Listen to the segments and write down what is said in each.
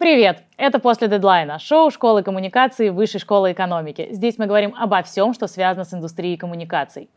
Привет! Это «После дедлайна» – шоу школы коммуникации Высшей школы экономики. Здесь мы говорим обо всем, что связано с индустрией коммуникаций.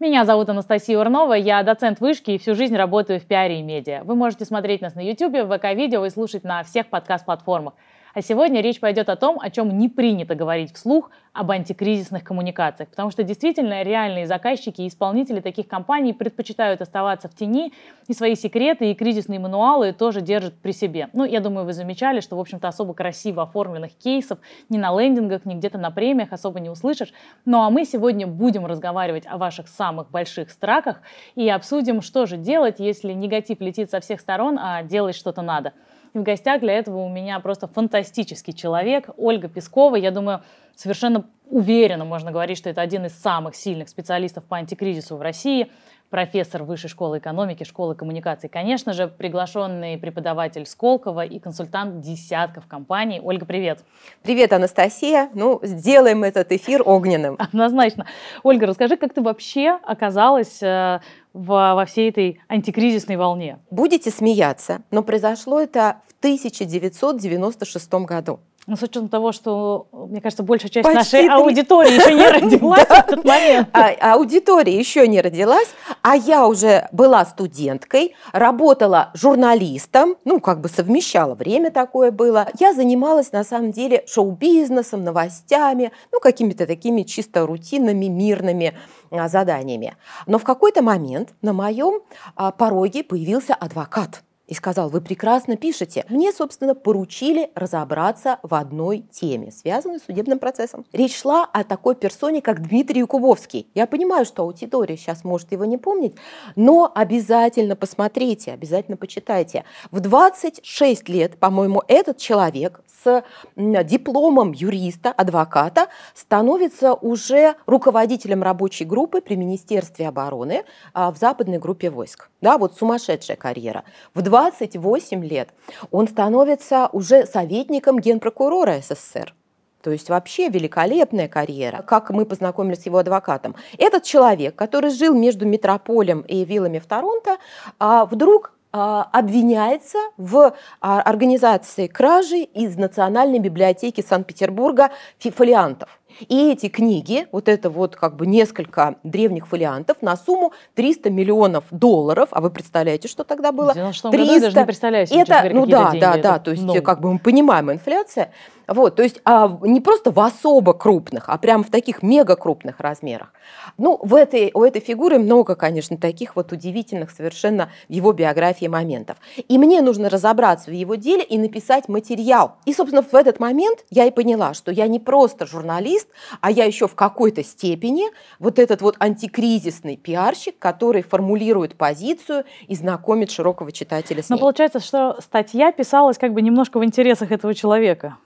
Меня зовут Анастасия Урнова, я доцент вышки и всю жизнь работаю в пиаре и медиа. Вы можете смотреть нас на YouTube, в ВК-видео и слушать на всех подкаст-платформах. А сегодня речь пойдет о том, о чем не принято говорить вслух, об антикризисных коммуникациях. Потому что действительно реальные заказчики и исполнители таких компаний предпочитают оставаться в тени и свои секреты и кризисные мануалы тоже держат при себе. Ну, я думаю, вы замечали, что, в общем-то, особо красиво оформленных кейсов ни на лендингах, ни где-то на премиях особо не услышишь. Ну, а мы сегодня будем разговаривать о ваших самых больших страхах и обсудим, что же делать, если негатив летит со всех сторон, а делать что-то надо. И в гостях для этого у меня просто фантастический человек, Ольга Пескова. Я думаю, совершенно уверенно можно говорить, что это один из самых сильных специалистов по антикризису в России, профессор Высшей школы экономики, школы коммуникаций, конечно же, приглашенный преподаватель Сколково и консультант десятков компаний. Ольга, привет. Привет, Анастасия. Ну, сделаем этот эфир огненным. Однозначно. Ольга, расскажи, как ты вообще оказалась э, в, во всей этой антикризисной волне? Будете смеяться, но произошло это в 1996 году. Ну, с учетом того, что, мне кажется, большая часть Почти нашей 3... аудитории еще не родилась в этот момент. А, аудитория еще не родилась, а я уже была студенткой, работала журналистом, ну, как бы совмещала, время такое было. Я занималась, на самом деле, шоу-бизнесом, новостями, ну, какими-то такими чисто рутинными, мирными а, заданиями. Но в какой-то момент на моем а, пороге появился адвокат – и сказал, вы прекрасно пишете. Мне, собственно, поручили разобраться в одной теме, связанной с судебным процессом. Речь шла о такой персоне, как Дмитрий Якубовский. Я понимаю, что аудитория сейчас может его не помнить, но обязательно посмотрите, обязательно почитайте. В 26 лет, по-моему, этот человек с дипломом юриста, адвоката становится уже руководителем рабочей группы при Министерстве обороны а, в западной группе войск. Да, вот сумасшедшая карьера. В 28 лет он становится уже советником генпрокурора СССР. То есть вообще великолепная карьера. Как мы познакомились с его адвокатом. Этот человек, который жил между метрополем и виллами в Торонто, а, вдруг а, обвиняется в а, организации кражи из Национальной библиотеки Санкт-Петербурга фолиантов. И эти книги, вот это вот как бы несколько древних фолиантов на сумму 300 миллионов долларов, а вы представляете, что тогда было? 300, году даже не представляю себе, это, ну да, деньги, да, да, то есть много. как бы мы понимаем инфляция, вот, то есть а, не просто в особо крупных, а прям в таких мега крупных размерах. Ну, в этой, у этой фигуры много, конечно, таких вот удивительных совершенно в его биографии моментов. И мне нужно разобраться в его деле и написать материал. И, собственно, в этот момент я и поняла, что я не просто журналист, а я еще в какой-то степени вот этот вот антикризисный пиарщик, который формулирует позицию и знакомит широкого читателя с ней. Но получается, что статья писалась как бы немножко в интересах этого человека.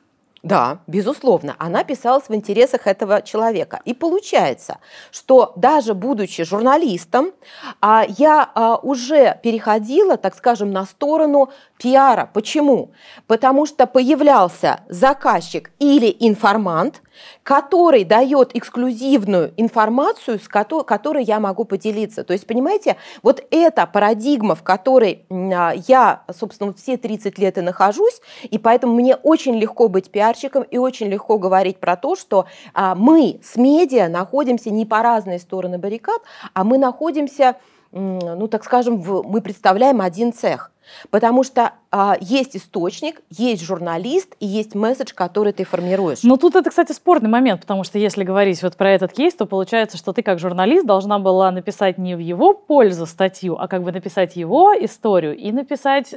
Да, безусловно, она писалась в интересах этого человека. И получается, что даже будучи журналистом, а, я а, уже переходила, так скажем, на сторону пиара. Почему? Потому что появлялся заказчик или информант, который дает эксклюзивную информацию, с которой я могу поделиться. То есть, понимаете, вот эта парадигма, в которой а, я, собственно, все 30 лет и нахожусь, и поэтому мне очень легко быть пиарщиком и очень легко говорить про то, что а, мы с медиа находимся не по разные стороны баррикад, а мы находимся, ну, так скажем, в, мы представляем один цех – Потому что а, есть источник, есть журналист и есть месседж, который ты формируешь. Ну тут это, кстати, спорный момент, потому что если говорить вот про этот кейс, то получается, что ты как журналист должна была написать не в его пользу статью, а как бы написать его историю и написать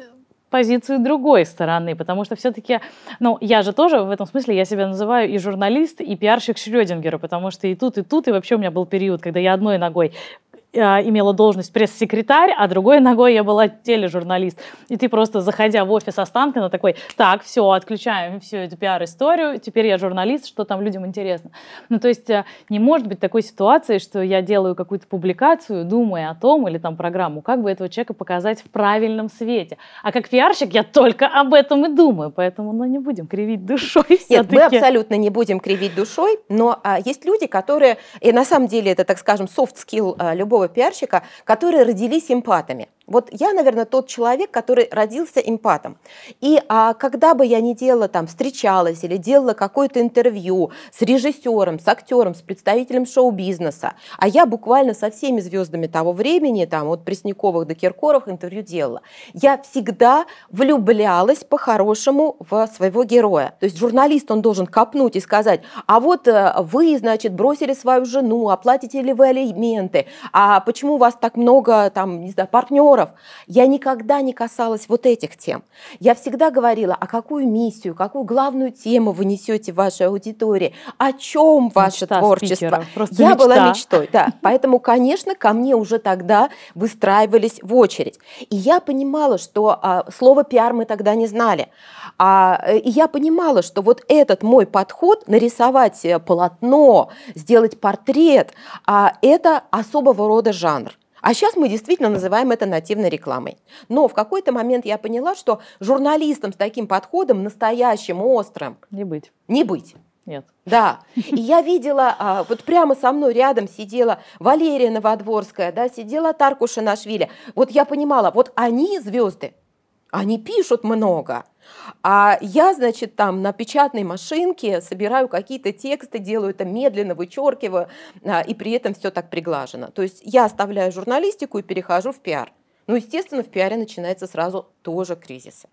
позицию другой стороны, потому что все-таки, ну, я же тоже в этом смысле, я себя называю и журналист, и пиарщик Шрёдингера, потому что и тут, и тут, и вообще у меня был период, когда я одной ногой имела должность пресс-секретарь, а другой ногой я была тележурналист. И ты просто, заходя в офис Останкина, такой, так, все, отключаем всю эту пиар-историю, теперь я журналист, что там людям интересно. Ну, то есть э, не может быть такой ситуации, что я делаю какую-то публикацию, думая о том, или там программу, как бы этого человека показать в правильном свете. А как пиарщик я только об этом и думаю, поэтому, ну, не будем кривить душой Нет, мы абсолютно не будем кривить душой, но а, есть люди, которые, и на самом деле это, так скажем, soft skill а, любого пиарщика, которые родились эмпатами. Вот я, наверное, тот человек, который родился эмпатом. И а, когда бы я ни делала, там, встречалась или делала какое-то интервью с режиссером, с актером, с представителем шоу-бизнеса, а я буквально со всеми звездами того времени, там, от Пресняковых до Киркоров интервью делала, я всегда влюблялась по-хорошему в своего героя. То есть журналист, он должен копнуть и сказать, а вот э, вы, значит, бросили свою жену, оплатите ли вы алименты, а почему у вас так много, там, не знаю, партнеров, партнеров, я никогда не касалась вот этих тем. Я всегда говорила, а какую миссию, какую главную тему вы несете в вашей аудитории, о чем ваше Мечта творчество. я мечта. была мечтой, да. Поэтому, конечно, ко мне уже тогда выстраивались в очередь. И я понимала, что а, слово пиар мы тогда не знали. А, и я понимала, что вот этот мой подход, нарисовать э, полотно, сделать портрет, а, это особого рода жанр. А сейчас мы действительно называем это нативной рекламой. Но в какой-то момент я поняла, что журналистам с таким подходом, настоящим, острым... Не быть. Не быть. Нет. Да. И я видела, а, вот прямо со мной рядом сидела Валерия Новодворская, да, сидела Таркуша Нашвили. Вот я понимала, вот они звезды, они пишут много. А я, значит, там на печатной машинке собираю какие-то тексты, делаю это медленно, вычеркиваю, а, и при этом все так приглажено. То есть я оставляю журналистику и перехожу в пиар. Ну, естественно, в пиаре начинается сразу тоже кризис.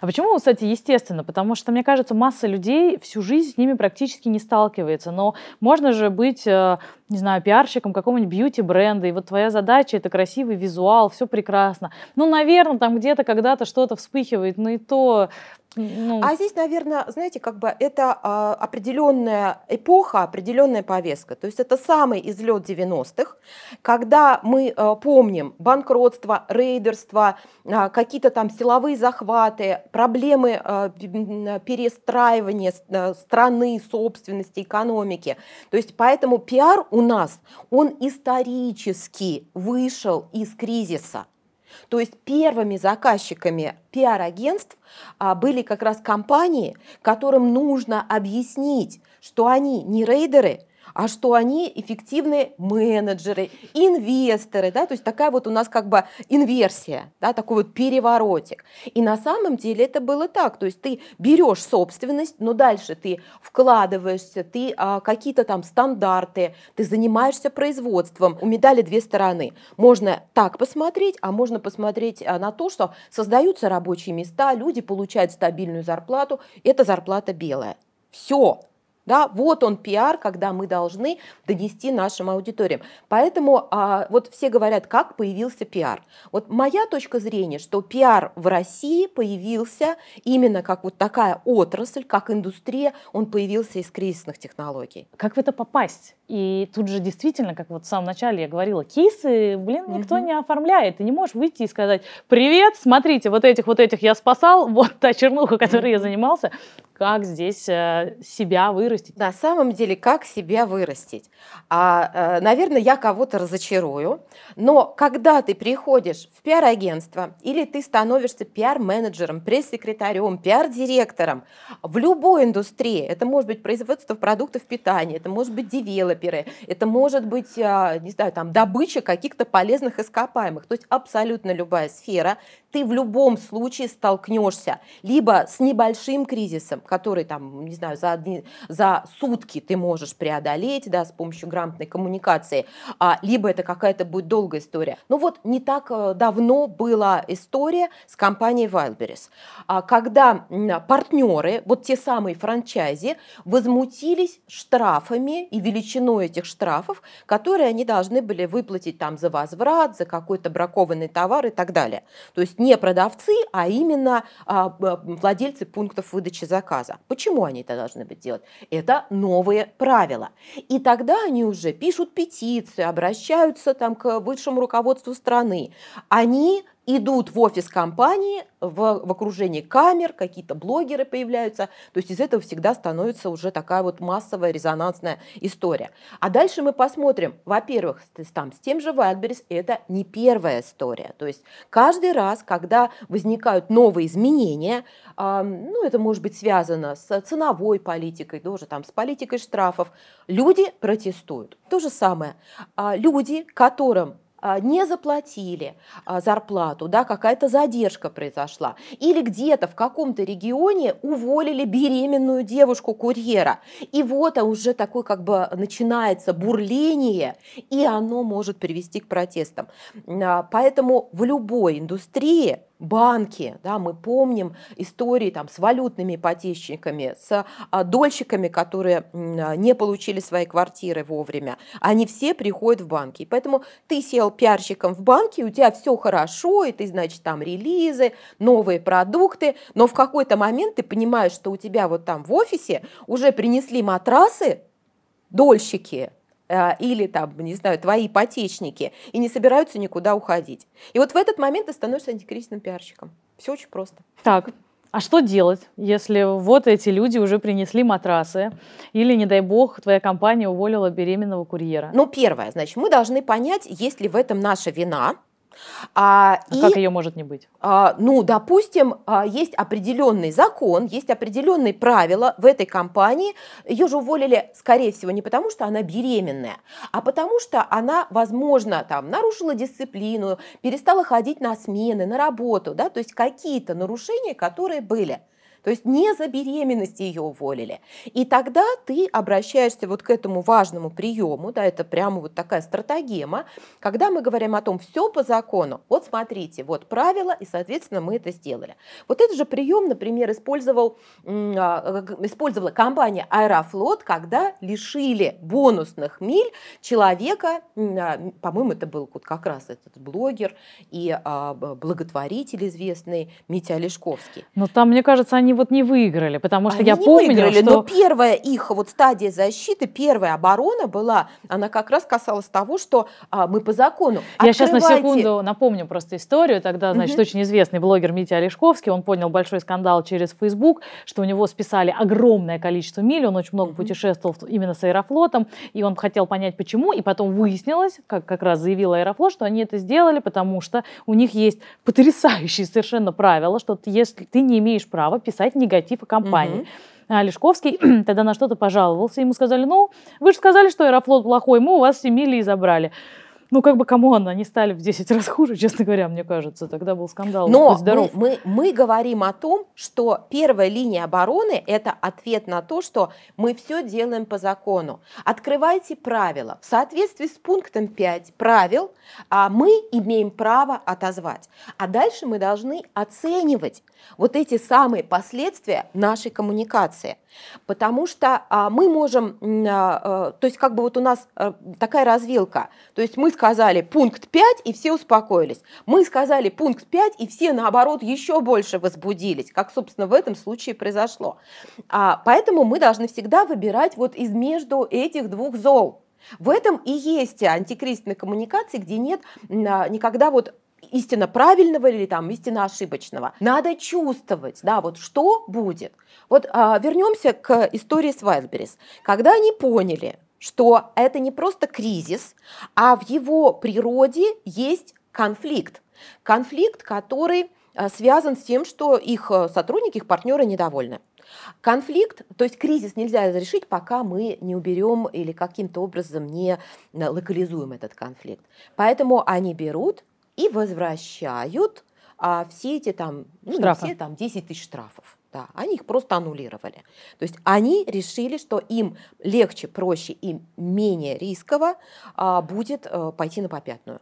А почему, кстати, естественно? Потому что, мне кажется, масса людей всю жизнь с ними практически не сталкивается. Но можно же быть, э, не знаю, пиарщиком какого-нибудь бьюти-бренда, и вот твоя задача — это красивый визуал, все прекрасно. Ну, наверное, там где-то когда-то что-то вспыхивает, но и то ну... А здесь, наверное, знаете, как бы это а, определенная эпоха, определенная повестка. То есть это самый излет 90-х, когда мы а, помним банкротство, рейдерство, а, какие-то там силовые захваты, проблемы а, перестраивания а, страны, собственности, экономики. То есть поэтому пиар у нас, он исторически вышел из кризиса. То есть первыми заказчиками пиар-агентств а, были как раз компании, которым нужно объяснить, что они не рейдеры, а что они эффективные менеджеры, инвесторы, да, то есть такая вот у нас как бы инверсия, да, такой вот переворотик. И на самом деле это было так, то есть ты берешь собственность, но дальше ты вкладываешься, ты а, какие-то там стандарты, ты занимаешься производством. У медали две стороны. Можно так посмотреть, а можно посмотреть а, на то, что создаются рабочие места, люди получают стабильную зарплату, эта зарплата белая. Все, да, вот он пиар, когда мы должны донести нашим аудиториям. Поэтому а, вот все говорят, как появился пиар. Вот моя точка зрения, что пиар в России появился именно как вот такая отрасль, как индустрия, он появился из кризисных технологий. Как в это попасть? И тут же действительно, как вот в самом начале я говорила, кейсы, блин, никто угу. не оформляет. Ты не можешь выйти и сказать, привет, смотрите, вот этих, вот этих я спасал, вот та чернуха, которой я занимался как здесь э, себя вырастить? На самом деле, как себя вырастить? А, э, наверное, я кого-то разочарую, но когда ты приходишь в пиар-агентство или ты становишься пиар-менеджером, пресс-секретарем, пиар-директором в любой индустрии, это может быть производство продуктов питания, это может быть девелоперы, это может быть, а, не знаю, там, добыча каких-то полезных ископаемых, то есть абсолютно любая сфера, ты в любом случае столкнешься либо с небольшим кризисом, который там, не знаю, за, одни, за сутки ты можешь преодолеть, да, с помощью грамотной коммуникации, а, либо это какая-то будет долгая история. Ну вот не так э, давно была история с компанией Wildberries, а, когда партнеры, вот те самые франчайзи, возмутились штрафами и величиной этих штрафов, которые они должны были выплатить там за возврат, за какой-то бракованный товар и так далее. То есть не продавцы, а именно а, владельцы пунктов выдачи заказа. Почему они это должны быть делать? Это новые правила. И тогда они уже пишут петиции, обращаются там к высшему руководству страны. Они идут в офис компании, в, в окружении камер, какие-то блогеры появляются. То есть из этого всегда становится уже такая вот массовая резонансная история. А дальше мы посмотрим. Во-первых, там, с тем же Wildberries это не первая история. То есть каждый раз, когда возникают новые изменения, э, ну это может быть связано с ценовой политикой, тоже там с политикой штрафов, люди протестуют. То же самое. Э, люди, которым не заплатили а, зарплату, да, какая-то задержка произошла, или где-то в каком-то регионе уволили беременную девушку-курьера, и вот уже такой как бы начинается бурление, и оно может привести к протестам. А, поэтому в любой индустрии банки, да, мы помним истории там, с валютными ипотечниками, с а, дольщиками, которые а, не получили свои квартиры вовремя, они все приходят в банки. И поэтому ты сел пиарщиком в банке, у тебя все хорошо, и ты, значит, там релизы, новые продукты, но в какой-то момент ты понимаешь, что у тебя вот там в офисе уже принесли матрасы, дольщики, или там, не знаю, твои ипотечники, и не собираются никуда уходить. И вот в этот момент ты становишься антикризисным пиарщиком. Все очень просто. Так, а что делать, если вот эти люди уже принесли матрасы, или, не дай бог, твоя компания уволила беременного курьера? Ну, первое, значит, мы должны понять, есть ли в этом наша вина, а, а и, как ее может не быть? А, ну, допустим, а, есть определенный закон, есть определенные правила в этой компании. Ее же уволили, скорее всего, не потому, что она беременная, а потому что она, возможно, там нарушила дисциплину, перестала ходить на смены, на работу, да, то есть какие-то нарушения, которые были. То есть не за беременность ее уволили. И тогда ты обращаешься вот к этому важному приему, да, это прямо вот такая стратегема, когда мы говорим о том, все по закону, вот смотрите, вот правила, и, соответственно, мы это сделали. Вот этот же прием, например, использовал, а, использовала компания Аэрофлот, когда лишили бонусных миль человека, а, по-моему, это был вот как раз этот блогер и а, благотворитель известный Митя Олешковский. Но там, мне кажется, они они вот не выиграли, потому что они я не помню, выиграли, что... но первая их вот стадия защиты, первая оборона была, она как раз касалась того, что а, мы по закону Я сейчас на секунду напомню просто историю. Тогда, значит, угу. очень известный блогер Митя Олешковский, он понял большой скандал через Facebook, что у него списали огромное количество миль, он очень много угу. путешествовал именно с Аэрофлотом, и он хотел понять, почему, и потом выяснилось, как как раз заявил Аэрофлот, что они это сделали, потому что у них есть потрясающие совершенно правила, что если ты не имеешь права писать писать негатив о компании. Угу. Лешковский тогда на что-то пожаловался. Ему сказали, ну, вы же сказали, что Аэрофлот плохой, мы у вас все мили и забрали. Ну, как бы, кому он, они стали в 10 раз хуже, честно говоря, мне кажется. Тогда был скандал. Но мы, мы, мы говорим о том, что первая линия обороны – это ответ на то, что мы все делаем по закону. Открывайте правила. В соответствии с пунктом 5 правил а мы имеем право отозвать. А дальше мы должны оценивать вот эти самые последствия нашей коммуникации. Потому что а, мы можем, а, а, то есть как бы вот у нас а, такая развилка, то есть мы сказали пункт 5 и все успокоились, мы сказали пункт 5 и все наоборот еще больше возбудились, как собственно в этом случае произошло. А, поэтому мы должны всегда выбирать вот из между этих двух зол. В этом и есть антикризисная коммуникация, где нет а, никогда вот истинно правильного или там истинно ошибочного. Надо чувствовать, да, вот что будет. Вот а, вернемся к истории с Wildberries. Когда они поняли, что это не просто кризис, а в его природе есть конфликт. Конфликт, который а, связан с тем, что их а, сотрудники, их партнеры недовольны. Конфликт, то есть кризис нельзя разрешить, пока мы не уберем или каким-то образом не локализуем этот конфликт. Поэтому они берут и возвращают а, все эти там, ну, не все там 10 тысяч штрафов. Да, они их просто аннулировали. То есть они решили, что им легче, проще и менее рисково а, будет а, пойти на попятную.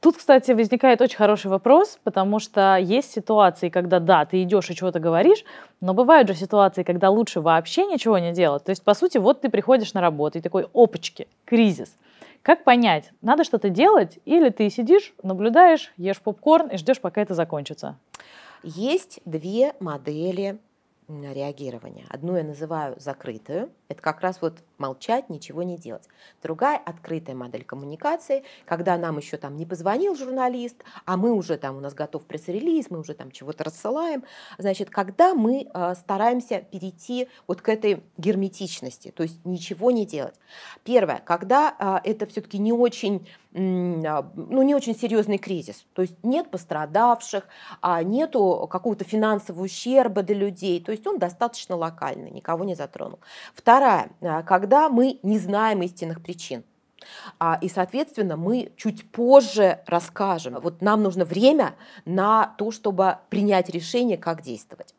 Тут, кстати, возникает очень хороший вопрос, потому что есть ситуации, когда да, ты идешь и чего-то говоришь, но бывают же ситуации, когда лучше вообще ничего не делать. То есть, по сути, вот ты приходишь на работу и такой, опачки, кризис. Как понять, надо что-то делать, или ты сидишь, наблюдаешь, ешь попкорн и ждешь, пока это закончится? Есть две модели реагирования. Одну я называю закрытую, это как раз вот молчать, ничего не делать. Другая открытая модель коммуникации, когда нам еще там не позвонил журналист, а мы уже там, у нас готов пресс-релиз, мы уже там чего-то рассылаем. Значит, когда мы э, стараемся перейти вот к этой герметичности, то есть ничего не делать. Первое, когда э, это все-таки не очень ну, не очень серьезный кризис. То есть нет пострадавших, а нету какого-то финансового ущерба для людей. То есть он достаточно локальный, никого не затронул. Вторая, а, когда мы не знаем истинных причин. А, и, соответственно, мы чуть позже расскажем. Вот нам нужно время на то, чтобы принять решение, как действовать.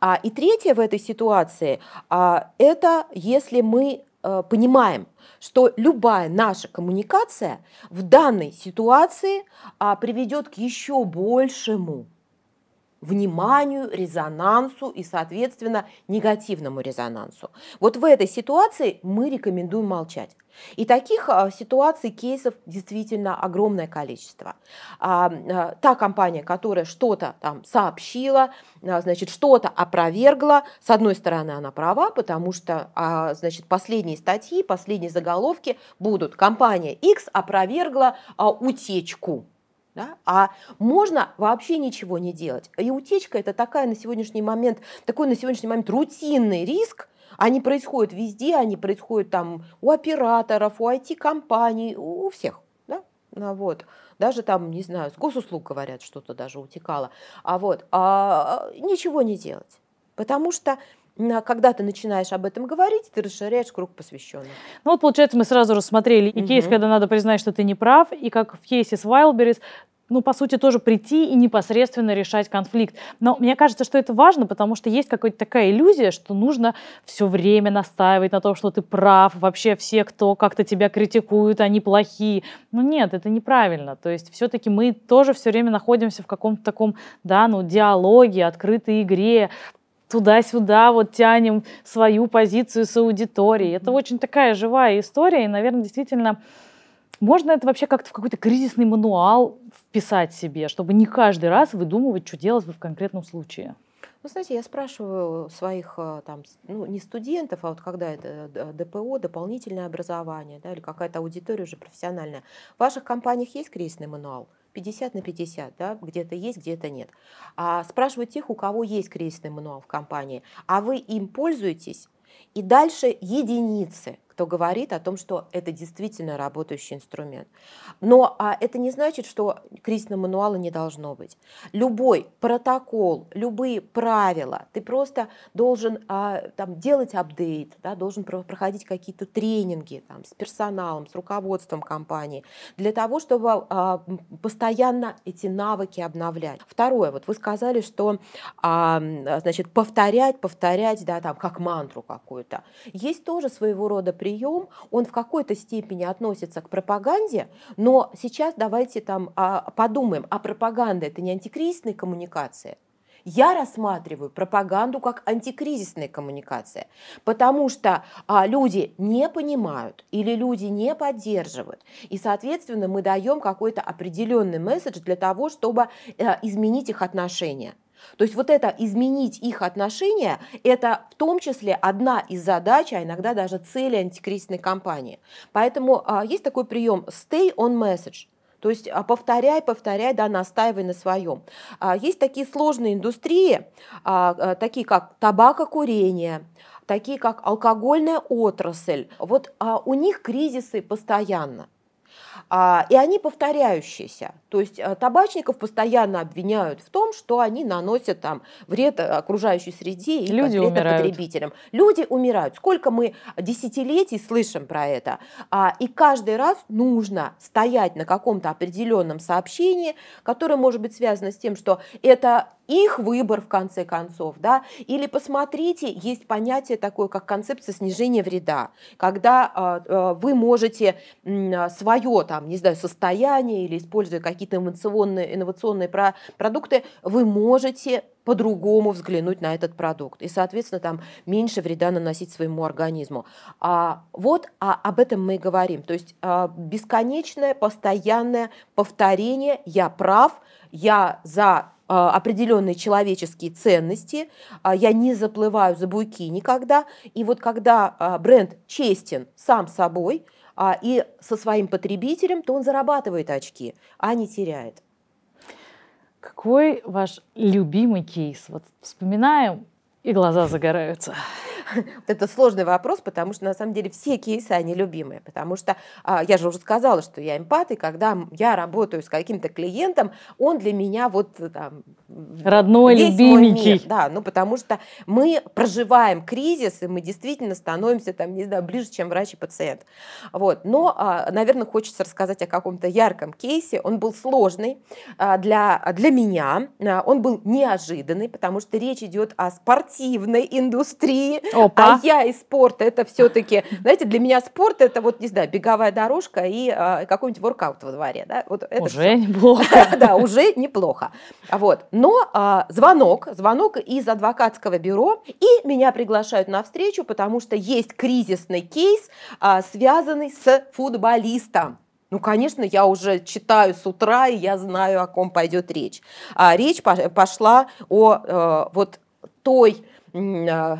А, и третье в этой ситуации а, – это если мы а, понимаем, что любая наша коммуникация в данной ситуации а, приведет к еще большему вниманию, резонансу и, соответственно, негативному резонансу. Вот в этой ситуации мы рекомендуем молчать. И таких а, ситуаций, кейсов действительно огромное количество. А, а, та компания, которая что-то там сообщила, значит, что-то опровергла, с одной стороны, она права, потому что, значит, последние статьи, последние заголовки будут «Компания X опровергла утечку». Да? А можно вообще ничего не делать. И утечка это такая на сегодняшний момент, такой на сегодняшний момент рутинный риск, они происходят везде, они происходят там у операторов, у IT-компаний, у всех. Да? Ну, вот. Даже там, не знаю, с госуслуг говорят, что-то даже утекало. А вот а, а ничего не делать. Потому что когда ты начинаешь об этом говорить, ты расширяешь круг посвященных. Ну вот, получается, мы сразу рассмотрели и угу. кейс, когда надо признать, что ты не прав, и как в кейсе с Wildberries, ну, по сути, тоже прийти и непосредственно решать конфликт. Но мне кажется, что это важно, потому что есть какая-то такая иллюзия, что нужно все время настаивать на том, что ты прав, вообще все, кто как-то тебя критикуют, они плохие. Ну нет, это неправильно. То есть все-таки мы тоже все время находимся в каком-то таком, да, ну, диалоге, открытой игре, туда-сюда вот тянем свою позицию с аудиторией. Это очень такая живая история, и, наверное, действительно можно это вообще как-то в какой-то кризисный мануал вписать себе, чтобы не каждый раз выдумывать, что делать в конкретном случае? Ну, знаете, я спрашиваю своих э, там, ну, не студентов, а вот когда это э, ДПО, дополнительное образование, да, или какая-то аудитория уже профессиональная. В ваших компаниях есть кризисный мануал? 50 на 50, да, где-то есть, где-то нет. А спрашиваю тех, у кого есть кризисный мануал в компании, а вы им пользуетесь? И дальше единицы – кто говорит о том, что это действительно работающий инструмент. Но а, это не значит, что кризисного мануала не должно быть. Любой протокол, любые правила, ты просто должен а, там, делать апдейт, да, должен проходить какие-то тренинги там, с персоналом, с руководством компании, для того, чтобы а, постоянно эти навыки обновлять. Второе, вот вы сказали, что а, значит, повторять, повторять, да, там, как мантру какую-то. Есть тоже своего рода прием прием, он в какой-то степени относится к пропаганде, но сейчас давайте там а, подумаем, а пропаганда это не антикризисная коммуникация? Я рассматриваю пропаганду как антикризисная коммуникация, потому что а, люди не понимают или люди не поддерживают, и, соответственно, мы даем какой-то определенный месседж для того, чтобы а, изменить их отношения. То есть вот это изменить их отношения, это в том числе одна из задач, а иногда даже цели антикризисной кампании. Поэтому а, есть такой прием stay on message. То есть а, повторяй, повторяй, да, настаивай на своем. А, есть такие сложные индустрии, а, такие как табакокурение, такие как алкогольная отрасль. Вот у них кризисы постоянно. А, и они повторяющиеся. То есть э, табачников постоянно обвиняют в том, что они наносят там вред э, окружающей среде и Люди умирают. потребителям. Люди умирают. Сколько мы десятилетий слышим про это. А, и каждый раз нужно стоять на каком-то определенном сообщении, которое может быть связано с тем, что это их выбор в конце концов, да, или посмотрите, есть понятие такое, как концепция снижения вреда, когда э, вы можете свое там не знаю, состояние или используя какие-то инновационные, инновационные про продукты, вы можете по-другому взглянуть на этот продукт и, соответственно, там меньше вреда наносить своему организму. А вот а, об этом мы и говорим. То есть а, бесконечное, постоянное повторение «я прав», «я за а, определенные человеческие ценности, а, я не заплываю за буйки никогда. И вот когда бренд честен сам собой – а, и со своим потребителем, то он зарабатывает очки, а не теряет. Какой ваш любимый кейс? Вот вспоминаем, и глаза загораются. это сложный вопрос, потому что на самом деле все кейсы, они любимые. Потому что а, я же уже сказала, что я эмпат, и когда я работаю с каким-то клиентом, он для меня вот там... Родной, любименький. Мир, да, ну потому что мы проживаем кризис, и мы действительно становимся там, не знаю, ближе, чем врач и пациент. Вот. Но, а, наверное, хочется рассказать о каком-то ярком кейсе. Он был сложный а, для, для меня, он был неожиданный, потому что речь идет о спортивной индустрии, Опа. а я из спорта, это все-таки, знаете, для меня спорт это вот, не знаю, беговая дорожка и а, какой-нибудь воркаут во дворе, да, вот это уже все. неплохо. да, уже неплохо. Вот, но а, звонок, звонок из адвокатского бюро, и меня приглашают на встречу, потому что есть кризисный кейс, а, связанный с футболистом. Ну, конечно, я уже читаю с утра, и я знаю, о ком пойдет речь. А речь пошла о э, вот той, э,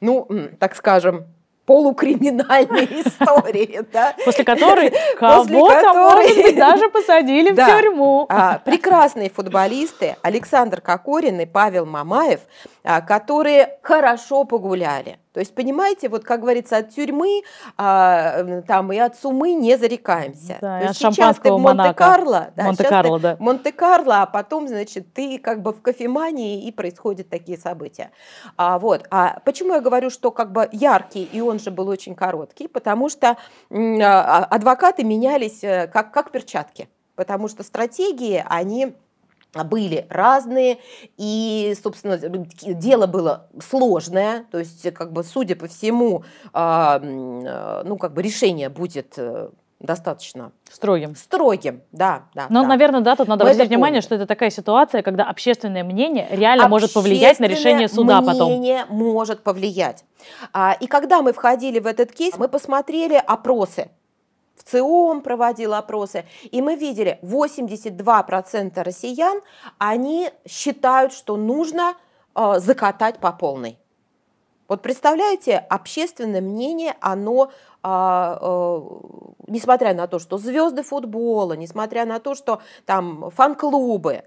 ну, так скажем, полукриминальной истории, да? После которой кого-то, может быть, даже посадили в тюрьму. А, прекрасные футболисты Александр Кокорин и Павел Мамаев, а, которые хорошо погуляли. То есть, понимаете, вот как говорится, от тюрьмы а, там и от сумы не зарекаемся. Да, То есть сейчас ты в Монте-Карло, да, Монте-Карло, да. Монте-Карло, а потом, значит, ты как бы в кофемании и происходят такие события. А, вот. А почему я говорю, что как бы яркий, и он же был очень короткий? Потому что а, адвокаты менялись э, как, как перчатки. Потому что стратегии, они были разные, и, собственно, дело было сложное, то есть, как бы, судя по всему, а, ну, как бы решение будет э, достаточно строгим. Строгим, да, да. Но, да. наверное, да, тут надо обратить внимание, что это такая ситуация, когда общественное мнение реально может повлиять на решение суда мнение потом. Мнение может повлиять. А, и когда мы входили в этот кейс, мы посмотрели опросы в ЦИОМ проводил опросы, и мы видели, 82% россиян, они считают, что нужно э, закатать по полной. Вот представляете, общественное мнение, оно, а, э, несмотря на то, что звезды футбола, несмотря на то, что там фан-клубы,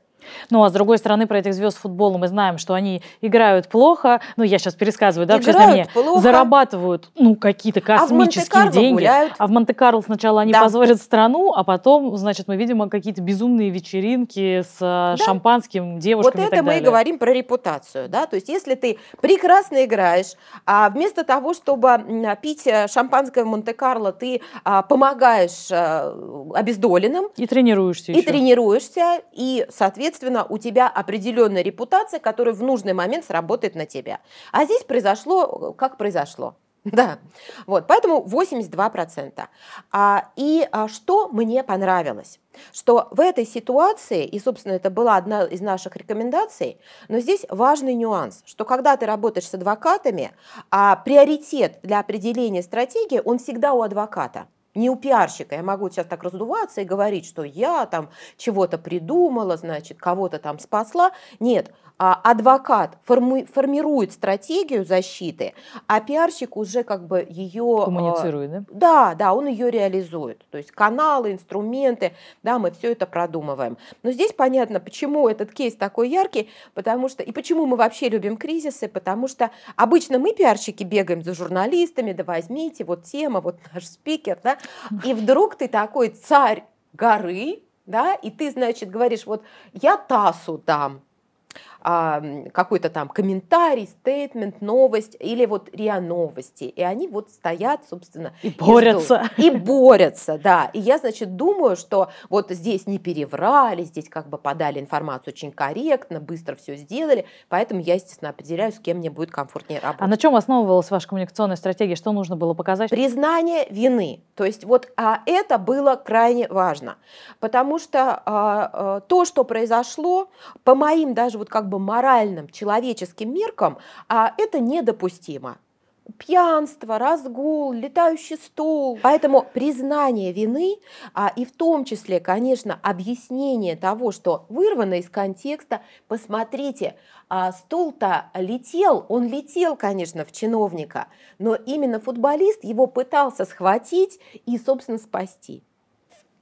ну, а с другой стороны, про этих звезд футбола мы знаем, что они играют плохо. Ну, я сейчас пересказываю, да, играют плохо. зарабатывают, ну, какие-то космические а деньги. Гуляют. А в Монте-Карло сначала они да. позорят страну, а потом, значит, мы видим какие-то безумные вечеринки с э, да. шампанским, девушками Вот это мы и говорим про репутацию, да, то есть если ты прекрасно играешь, а вместо того, чтобы пить э, шампанское в Монте-Карло, ты а, помогаешь а, обездоленным. И тренируешься И еще. тренируешься, и, соответственно, соответственно, у тебя определенная репутация, которая в нужный момент сработает на тебя. А здесь произошло, как произошло. Да, вот, поэтому 82%. А, и а, что мне понравилось? Что в этой ситуации, и, собственно, это была одна из наших рекомендаций, но здесь важный нюанс, что когда ты работаешь с адвокатами, а приоритет для определения стратегии, он всегда у адвоката не у пиарщика. Я могу сейчас так раздуваться и говорить, что я там чего-то придумала, значит, кого-то там спасла. Нет, а адвокат форми, формирует стратегию защиты, а пиарщик уже как бы ее... А, Коммуницирует, да? Да, да, он ее реализует. То есть каналы, инструменты, да, мы все это продумываем. Но здесь понятно, почему этот кейс такой яркий, потому что... И почему мы вообще любим кризисы, потому что обычно мы, пиарщики, бегаем за журналистами, да возьмите, вот тема, вот наш спикер, да, и вдруг ты такой царь горы, да, и ты, значит, говоришь, вот я ТАССу дам, какой-то там комментарий, стейтмент, новость или вот РИА Новости. И они вот стоят, собственно, и борются. И, и борются, да. И я, значит, думаю, что вот здесь не переврали, здесь как бы подали информацию очень корректно, быстро все сделали, поэтому я, естественно, определяю, с кем мне будет комфортнее работать. А на чем основывалась ваша коммуникационная стратегия? Что нужно было показать? Признание вины. То есть вот а это было крайне важно, потому что а, а, то, что произошло, по моим даже вот как бы моральным, человеческим меркам, а это недопустимо пьянство, разгул, летающий стул. Поэтому признание вины, а, и в том числе, конечно, объяснение того, что вырвано из контекста, посмотрите, а стул-то летел, он летел, конечно, в чиновника, но именно футболист его пытался схватить и, собственно, спасти.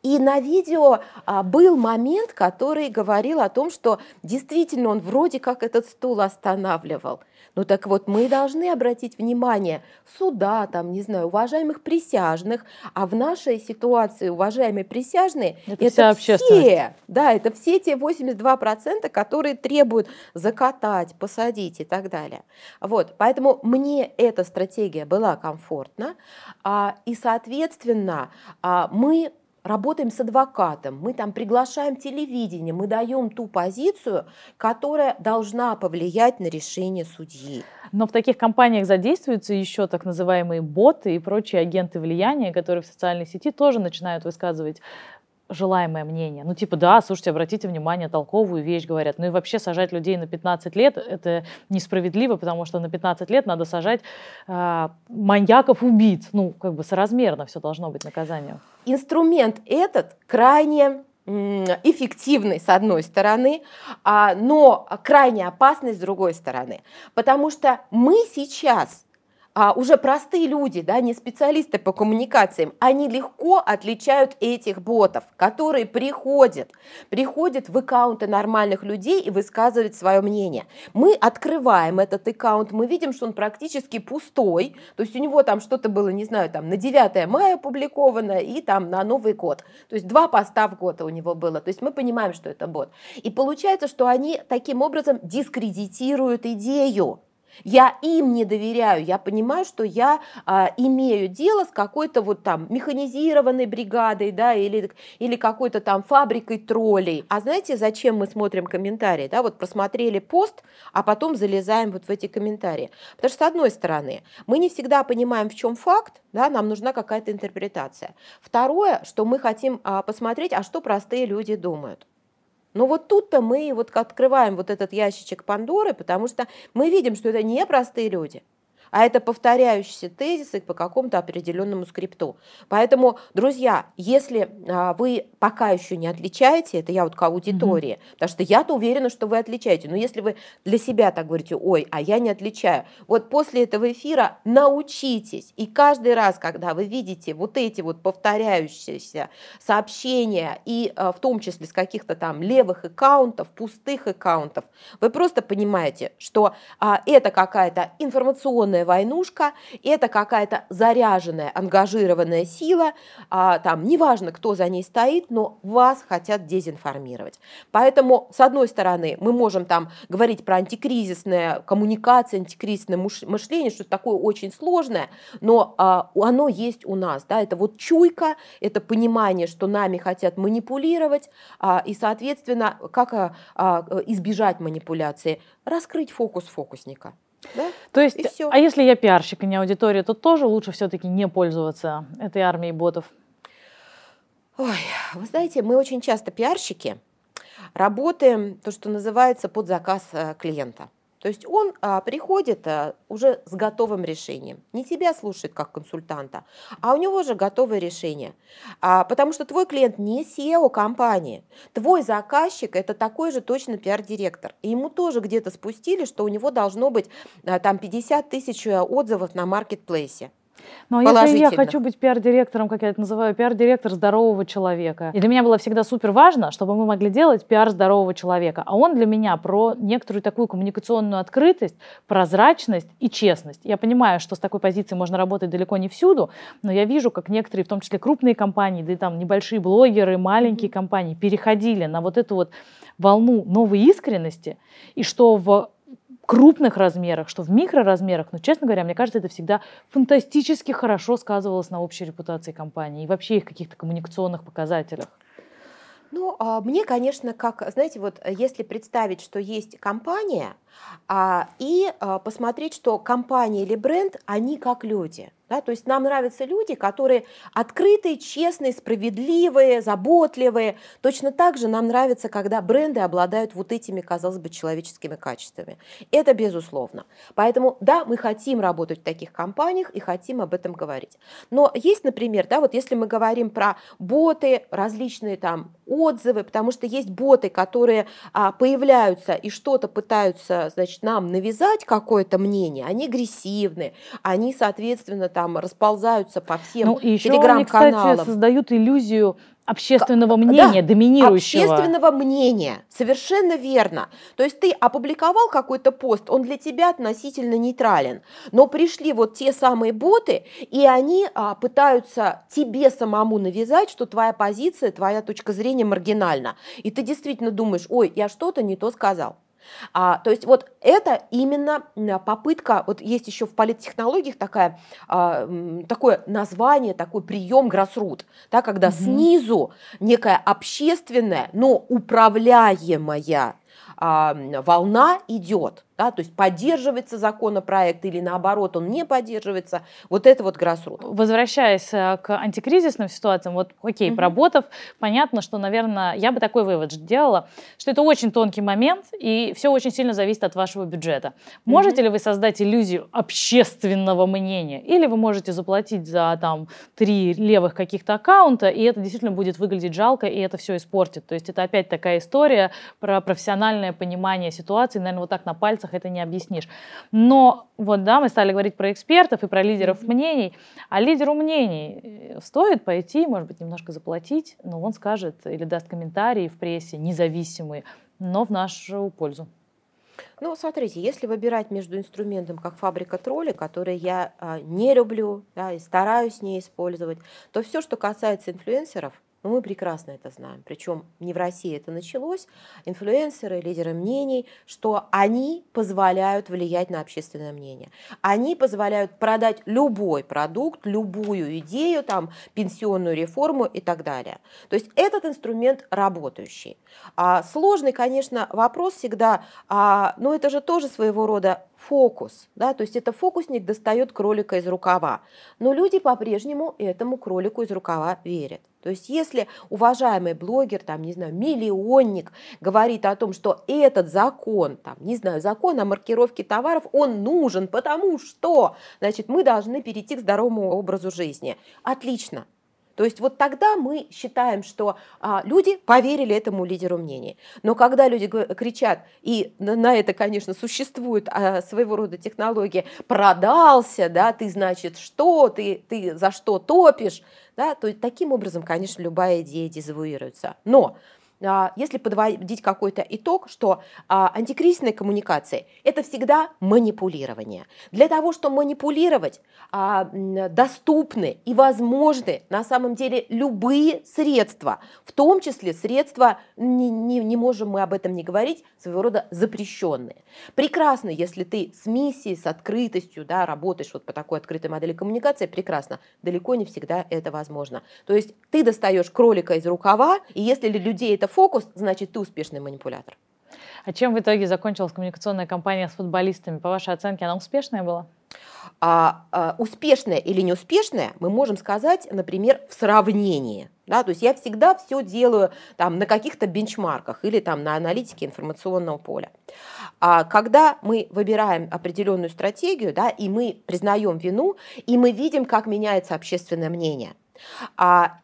И на видео а, был момент, который говорил о том, что действительно он вроде как этот стул останавливал. Ну так вот, мы должны обратить внимание суда, там, не знаю, уважаемых присяжных, а в нашей ситуации уважаемые присяжные это, это все, да, это все те 82%, которые требуют закатать, посадить и так далее. Вот, поэтому мне эта стратегия была комфортна, а, и, соответственно, а, мы работаем с адвокатом, мы там приглашаем телевидение, мы даем ту позицию, которая должна повлиять на решение судьи. Но в таких компаниях задействуются еще так называемые боты и прочие агенты влияния, которые в социальной сети тоже начинают высказывать желаемое мнение. Ну, типа, да, слушайте, обратите внимание, толковую вещь говорят. Ну и вообще сажать людей на 15 лет – это несправедливо, потому что на 15 лет надо сажать э, маньяков-убийц. Ну, как бы соразмерно все должно быть наказанием. Инструмент этот крайне эффективный с одной стороны, а, но крайне опасный с другой стороны. Потому что мы сейчас а, уже простые люди, да, не специалисты по коммуникациям, они легко отличают этих ботов, которые приходят, приходят в аккаунты нормальных людей и высказывают свое мнение. Мы открываем этот аккаунт, мы видим, что он практически пустой, то есть у него там что-то было, не знаю, там на 9 мая опубликовано и там на Новый год. То есть два поста в год у него было. То есть мы понимаем, что это бот. И получается, что они таким образом дискредитируют идею. Я им не доверяю, я понимаю, что я а, имею дело с какой-то вот там механизированной бригадой, да, или, или какой-то там фабрикой троллей. А знаете, зачем мы смотрим комментарии, да, вот просмотрели пост, а потом залезаем вот в эти комментарии. Потому что, с одной стороны, мы не всегда понимаем, в чем факт, да, нам нужна какая-то интерпретация. Второе, что мы хотим а, посмотреть, а что простые люди думают. Но вот тут-то мы вот открываем вот этот ящичек Пандоры, потому что мы видим, что это не простые люди а это повторяющиеся тезисы по какому-то определенному скрипту. Поэтому, друзья, если а, вы пока еще не отличаете, это я вот к аудитории, mm-hmm. потому что я-то уверена, что вы отличаете, но если вы для себя так говорите, ой, а я не отличаю, вот после этого эфира научитесь, и каждый раз, когда вы видите вот эти вот повторяющиеся сообщения, и а, в том числе с каких-то там левых аккаунтов, пустых аккаунтов, вы просто понимаете, что а, это какая-то информационная полная войнушка, это какая-то заряженная, ангажированная сила, а, там, неважно, кто за ней стоит, но вас хотят дезинформировать. Поэтому, с одной стороны, мы можем там говорить про антикризисное коммуникация, антикризисное мышление, что-то такое очень сложное, но а, оно есть у нас, да, это вот чуйка, это понимание, что нами хотят манипулировать, а, и, соответственно, как а, а, избежать манипуляции, раскрыть фокус фокусника. Да? То есть, а если я пиарщик, а не аудитория, то тоже лучше все-таки не пользоваться этой армией ботов? Ой, вы знаете, мы очень часто пиарщики работаем, то, что называется, под заказ э, клиента. То есть он а, приходит а, уже с готовым решением. Не тебя слушает как консультанта, а у него же готовое решение. А, потому что твой клиент не SEO компании. Твой заказчик это такой же точно пиар-директор. И ему тоже где-то спустили, что у него должно быть а, там 50 тысяч э, отзывов на маркетплейсе. Но если я хочу быть пиар-директором, как я это называю, пиар-директор здорового человека. И для меня было всегда супер важно, чтобы мы могли делать пиар здорового человека. А он для меня про некоторую такую коммуникационную открытость, прозрачность и честность. Я понимаю, что с такой позиции можно работать далеко не всюду, но я вижу, как некоторые, в том числе крупные компании, да и там небольшие блогеры, маленькие компании переходили на вот эту вот волну новой искренности, и что в крупных размерах, что в микроразмерах, но, честно говоря, мне кажется, это всегда фантастически хорошо сказывалось на общей репутации компании и вообще их каких-то коммуникационных показателях. Ну, а, мне, конечно, как, знаете, вот если представить, что есть компания, и а, посмотреть, что компания или бренд, они как люди – да? То есть нам нравятся люди, которые открытые, честные, справедливые, заботливые. Точно так же нам нравится, когда бренды обладают вот этими, казалось бы, человеческими качествами. Это безусловно. Поэтому, да, мы хотим работать в таких компаниях и хотим об этом говорить. Но есть, например, да, вот если мы говорим про боты, различные там отзывы, потому что есть боты, которые а, появляются и что-то пытаются, значит, нам навязать какое-то мнение, они агрессивны, они, соответственно, там, там расползаются по всем ну, и еще телеграм-каналам. Они, кстати, создают иллюзию общественного мнения, да, доминирующего. Общественного мнения, совершенно верно. То есть ты опубликовал какой-то пост, он для тебя относительно нейтрален, но пришли вот те самые боты, и они а, пытаются тебе самому навязать, что твоя позиция, твоя точка зрения маргинальна. И ты действительно думаешь, ой, я что-то не то сказал. А, то есть вот это именно попытка, вот есть еще в политтехнологиях такая, а, такое название, такой прием гроссрут, да, когда угу. снизу некая общественная, но управляемая а, волна идет да, то есть поддерживается законопроект или наоборот он не поддерживается, вот это вот grassroots. Возвращаясь э, к антикризисным ситуациям, вот окей, mm-hmm. проработав, понятно, что, наверное, я бы такой вывод сделала, что это очень тонкий момент и все очень сильно зависит от вашего бюджета. Можете mm-hmm. ли вы создать иллюзию общественного мнения или вы можете заплатить за там три левых каких-то аккаунта и это действительно будет выглядеть жалко и это все испортит. То есть это опять такая история про профессиональное понимание ситуации, наверное, вот так на пальцах это не объяснишь. Но вот, да, мы стали говорить про экспертов и про лидеров мнений, а лидеру мнений э, стоит пойти, может быть, немножко заплатить, но он скажет или даст комментарии в прессе независимые, но в нашу пользу. Ну, смотрите, если выбирать между инструментом, как фабрика тролли, который я а, не люблю да, и стараюсь не использовать, то все, что касается инфлюенсеров, но мы прекрасно это знаем. Причем не в России это началось. Инфлюенсеры, лидеры мнений, что они позволяют влиять на общественное мнение. Они позволяют продать любой продукт, любую идею, там, пенсионную реформу и так далее. То есть этот инструмент работающий. А сложный, конечно, вопрос всегда, а, но это же тоже своего рода фокус, да, то есть это фокусник достает кролика из рукава, но люди по-прежнему этому кролику из рукава верят. То есть если уважаемый блогер, там, не знаю, миллионник говорит о том, что этот закон, там, не знаю, закон о маркировке товаров, он нужен, потому что, значит, мы должны перейти к здоровому образу жизни. Отлично, то есть вот тогда мы считаем, что а, люди поверили этому лидеру мнений. Но когда люди кричат, и на это, конечно, существует а, своего рода технология, продался, да, ты, значит, что, ты, ты за что топишь, да, то таким образом, конечно, любая идея дезавуируется. Но если подводить какой-то итог, что а, антикризисные коммуникации – это всегда манипулирование. Для того, чтобы манипулировать, а, доступны и возможны на самом деле любые средства, в том числе средства, не, не, не можем мы об этом не говорить, своего рода запрещенные. Прекрасно, если ты с миссией, с открытостью да, работаешь вот по такой открытой модели коммуникации, прекрасно. Далеко не всегда это возможно. То есть ты достаешь кролика из рукава, и если для людей это фокус, значит, ты успешный манипулятор. А чем в итоге закончилась коммуникационная кампания с футболистами? По вашей оценке, она успешная была? А, а, успешная или неуспешная мы можем сказать, например, в сравнении. Да, то есть я всегда все делаю там, на каких-то бенчмарках или там, на аналитике информационного поля. А когда мы выбираем определенную стратегию, да, и мы признаем вину, и мы видим, как меняется общественное мнение,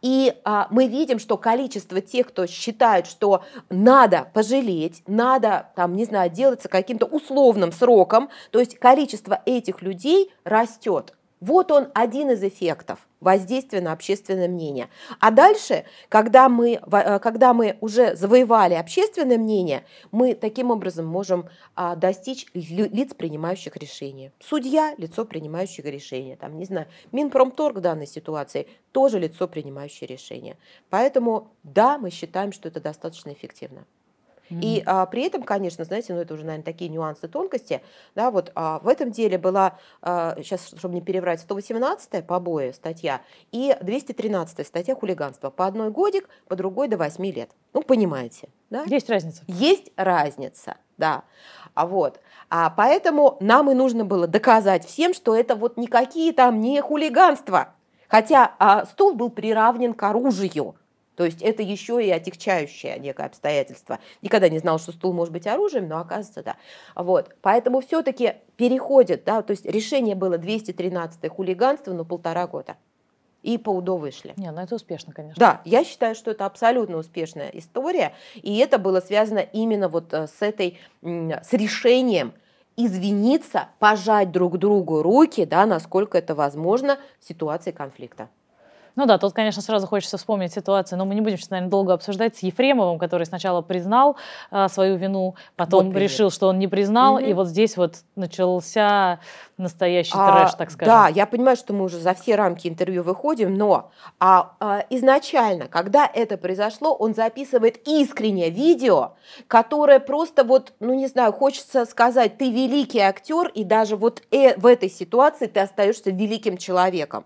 и а, мы видим, что количество тех, кто считает, что надо пожалеть, надо, там, не знаю, делаться каким-то условным сроком, то есть количество этих людей растет. Вот он один из эффектов воздействия на общественное мнение. А дальше, когда мы, э, когда мы уже завоевали общественное мнение, мы таким образом можем а, достичь лиц, принимающих решения. Судья – лицо, принимающее решения. Там, не знаю, Минпромторг в данной ситуации – тоже лицо, принимающее решения. Поэтому, да, мы считаем, что это достаточно эффективно. Mm-hmm. И а, при этом, конечно, знаете, ну это уже, наверное, такие нюансы, тонкости. Да, вот а, в этом деле была, а, сейчас, чтобы не переврать, 118-я побои статья и 213-я статья хулиганства. По одной годик, по другой до 8 лет. Ну, понимаете, да? Есть разница. Есть разница, да. А вот, а поэтому нам и нужно было доказать всем, что это вот никакие там не хулиганства. Хотя а, стул был приравнен к оружию. То есть это еще и отягчающее некое обстоятельство. Никогда не знал, что стул может быть оружием, но оказывается, да. Вот. Поэтому все-таки переходит, да, то есть решение было 213 хулиганство, но полтора года. И по УДО вышли. Не, ну это успешно, конечно. Да, я считаю, что это абсолютно успешная история. И это было связано именно вот э, с этой, с решением извиниться, пожать друг другу руки, да, насколько это возможно в ситуации конфликта. Ну да, тут, конечно, сразу хочется вспомнить ситуацию, но мы не будем сейчас, наверное, долго обсуждать с Ефремовым, который сначала признал а, свою вину, потом вот решил, что он не признал, угу. и вот здесь вот начался настоящий а, трэш, так скажем. Да, я понимаю, что мы уже за все рамки интервью выходим, но а, а, изначально, когда это произошло, он записывает искреннее видео, которое просто вот, ну не знаю, хочется сказать, ты великий актер, и даже вот э, в этой ситуации ты остаешься великим человеком.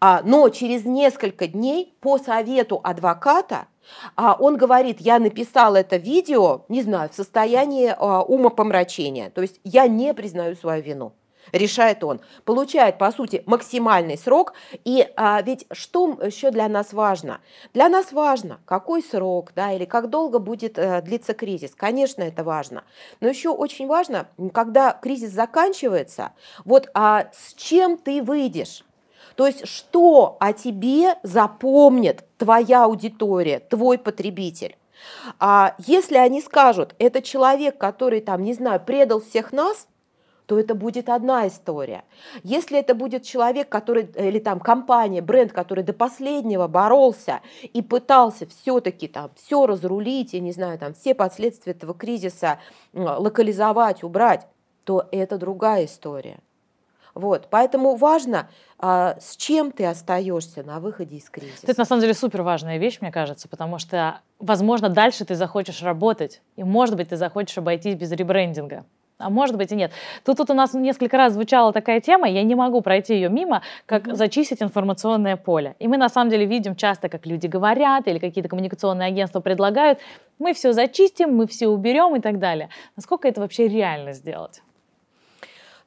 А, но через несколько дней по совету адвоката а, он говорит, я написал это видео, не знаю, в состоянии а, умопомрачения, то есть я не признаю свою вину решает он, получает, по сути, максимальный срок. И а, ведь что еще для нас важно? Для нас важно, какой срок, да, или как долго будет а, длиться кризис. Конечно, это важно. Но еще очень важно, когда кризис заканчивается, вот а, с чем ты выйдешь? То есть что о тебе запомнит твоя аудитория, твой потребитель? А если они скажут, это человек, который там, не знаю, предал всех нас, то это будет одна история. Если это будет человек, который, или там компания, бренд, который до последнего боролся и пытался все-таки там все разрулить, я не знаю, там все последствия этого кризиса локализовать, убрать, то это другая история. Вот, поэтому важно, а, с чем ты остаешься на выходе из кризиса. Это на самом деле супер важная вещь, мне кажется, потому что, возможно, дальше ты захочешь работать, и, может быть, ты захочешь обойтись без ребрендинга. А может быть и нет. Тут, тут у нас несколько раз звучала такая тема, я не могу пройти ее мимо, как mm-hmm. зачистить информационное поле. И мы на самом деле видим часто, как люди говорят или какие-то коммуникационные агентства предлагают, мы все зачистим, мы все уберем и так далее. Насколько это вообще реально сделать?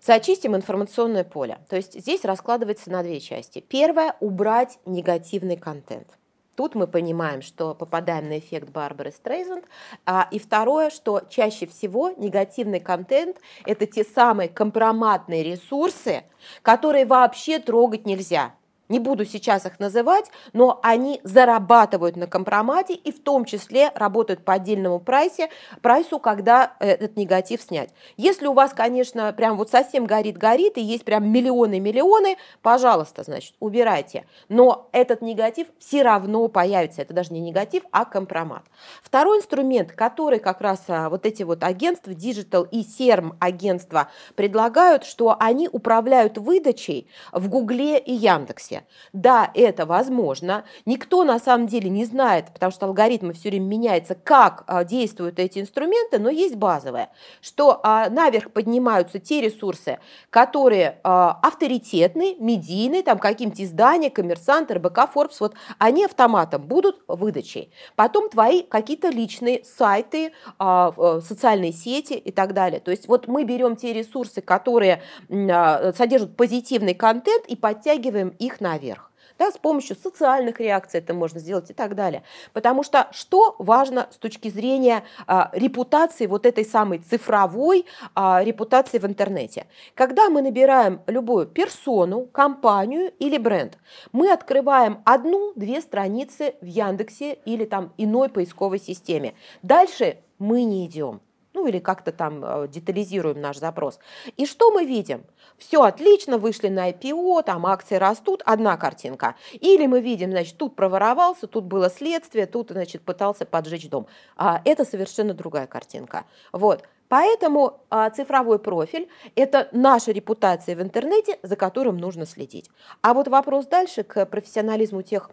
Зачистим информационное поле. То есть здесь раскладывается на две части. Первое – убрать негативный контент. Тут мы понимаем, что попадаем на эффект Барбары Стрейзенд. А, и второе, что чаще всего негативный контент – это те самые компроматные ресурсы, которые вообще трогать нельзя. Не буду сейчас их называть, но они зарабатывают на компромате и в том числе работают по отдельному прайсе, прайсу, когда э, этот негатив снять. Если у вас, конечно, прям вот совсем горит-горит и есть прям миллионы-миллионы, пожалуйста, значит, убирайте. Но этот негатив все равно появится. Это даже не негатив, а компромат. Второй инструмент, который как раз а, вот эти вот агентства, Digital и CERM агентства предлагают, что они управляют выдачей в Гугле и Яндексе. Да, это возможно. Никто на самом деле не знает, потому что алгоритмы все время меняются, как а, действуют эти инструменты, но есть базовое, что а, наверх поднимаются те ресурсы, которые а, авторитетны, медийны, там каким-то издания, коммерсант, РБК, Forbes, вот они автоматом будут выдачей. Потом твои какие-то личные сайты, социальные сети и так далее. То есть вот мы берем те ресурсы, которые содержат позитивный контент и подтягиваем их на наверх. Да, с помощью социальных реакций это можно сделать и так далее. Потому что что важно с точки зрения а, репутации, вот этой самой цифровой а, репутации в интернете? Когда мы набираем любую персону, компанию или бренд, мы открываем одну-две страницы в Яндексе или там иной поисковой системе. Дальше мы не идем ну или как-то там э, детализируем наш запрос. И что мы видим? Все отлично, вышли на IPO, там акции растут, одна картинка. Или мы видим, значит, тут проворовался, тут было следствие, тут, значит, пытался поджечь дом. А это совершенно другая картинка. Вот. Поэтому а, цифровой профиль – это наша репутация в интернете, за которым нужно следить. А вот вопрос дальше к профессионализму тех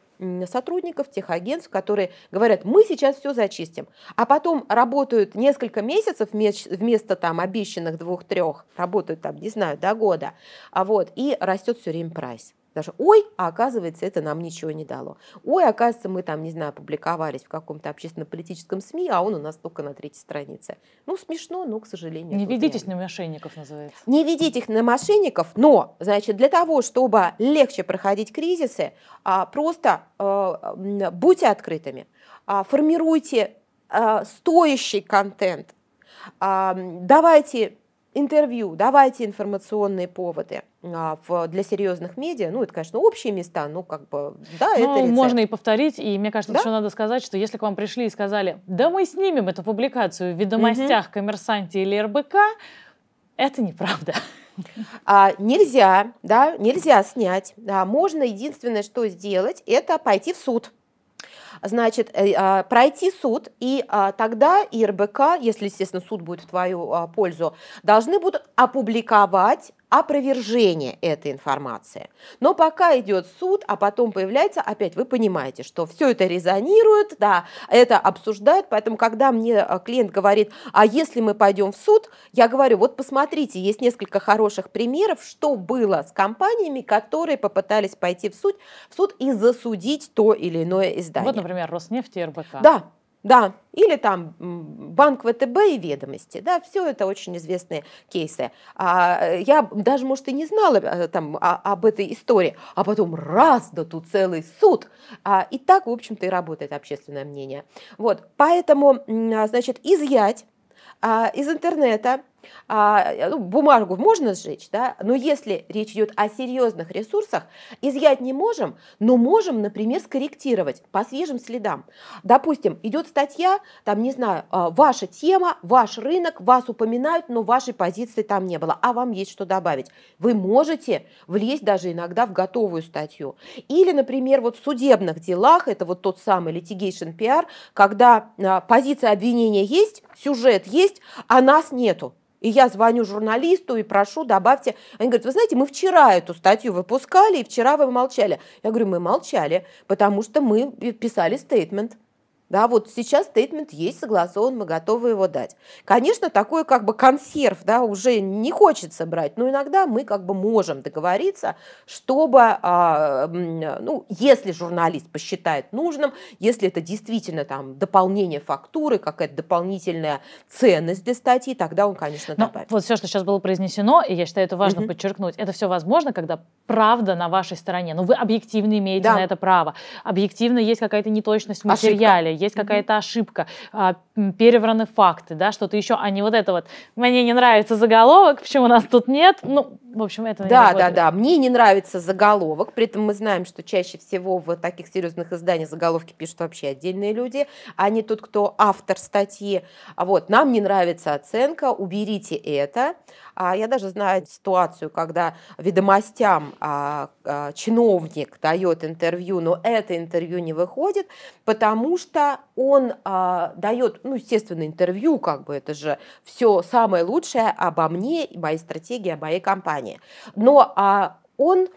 сотрудников, тех агентств, которые говорят, мы сейчас все зачистим, а потом работают несколько месяцев вместо там обещанных двух-трех, работают там, не знаю, до года, а вот, и растет все время прайс. Даже, ой, а оказывается, это нам ничего не дало. Ой, оказывается, мы там, не знаю, публиковались в каком-то общественно-политическом СМИ, а он у нас только на третьей странице. Ну, смешно, но, к сожалению. Не ведитесь реально. на мошенников, называется. Не ведите их на мошенников, но, значит, для того, чтобы легче проходить кризисы, а, просто а, будьте открытыми, а, формируйте стоящий контент, давайте интервью, давайте информационные поводы а, для серьезных медиа. Ну, это, конечно, общие места, но как бы, да, ну, это рецепт. Можно и повторить, и мне кажется, да? еще надо сказать, что если к вам пришли и сказали, да мы снимем эту публикацию в «Ведомостях», угу. «Коммерсанте» или «РБК», Это неправда. А, нельзя, да, нельзя снять. А, можно единственное, что сделать, это пойти в суд значит, э, а, пройти суд, и а, тогда ИРБК, если, естественно, суд будет в твою а, пользу, должны будут опубликовать опровержение этой информации. Но пока идет суд, а потом появляется, опять вы понимаете, что все это резонирует, да, это обсуждают, поэтому когда мне э, клиент говорит, а если мы пойдем в суд, я говорю, вот посмотрите, есть несколько хороших примеров, что было с компаниями, которые попытались пойти в суд, в суд и засудить то или иное издание. Вот, например, Роснефть и РБК. Да, да, или там банк ВТБ и ведомости, да, все это очень известные кейсы. А, я даже, может, и не знала э, там а, об этой истории, а потом раз, да тут целый суд. А, и так, в общем-то, и работает общественное мнение. Вот, поэтому, значит, изъять а, из интернета а, ну, бумагу можно сжечь, да, но если речь идет о серьезных ресурсах, изъять не можем, но можем, например, скорректировать по свежим следам. Допустим, идет статья, там, не знаю, а, ваша тема, ваш рынок, вас упоминают, но вашей позиции там не было, а вам есть что добавить. Вы можете влезть даже иногда в готовую статью. Или, например, вот в судебных делах, это вот тот самый litigation PR, когда а, позиция обвинения есть, сюжет есть, а нас нету. И я звоню журналисту и прошу, добавьте. Они говорят, вы знаете, мы вчера эту статью выпускали, и вчера вы молчали. Я говорю, мы молчали, потому что мы писали стейтмент. Да, вот сейчас стейтмент есть, согласован, мы готовы его дать. Конечно, такой как бы консерв, да, уже не хочется брать, но иногда мы как бы можем договориться, чтобы, а, ну, если журналист посчитает нужным, если это действительно там дополнение фактуры, какая-то дополнительная ценность для статьи, тогда он, конечно, но добавит. Вот все, что сейчас было произнесено, и я считаю, это важно угу. подчеркнуть, это все возможно, когда правда на вашей стороне, но ну, вы объективно имеете да. на это право, объективно есть какая-то неточность в материале, Ошибка есть какая-то ошибка, а, перевраны факты, да, что-то еще, а не вот это вот, мне не нравится заголовок, почему у нас тут нет, ну, в общем, это Да, да, да, мне не нравится заголовок, при этом мы знаем, что чаще всего в таких серьезных изданиях заголовки пишут вообще отдельные люди, а не тот, кто автор статьи. А вот, нам не нравится оценка, уберите это. А я даже знаю ситуацию, когда ведомостям а, а, чиновник дает интервью, но это интервью не выходит, потому что он а, дает, ну, естественно, интервью, как бы это же все самое лучшее обо мне, моей стратегии, о моей компании. Но а, он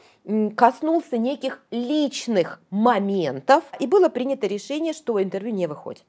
коснулся неких личных моментов, и было принято решение, что интервью не выходит.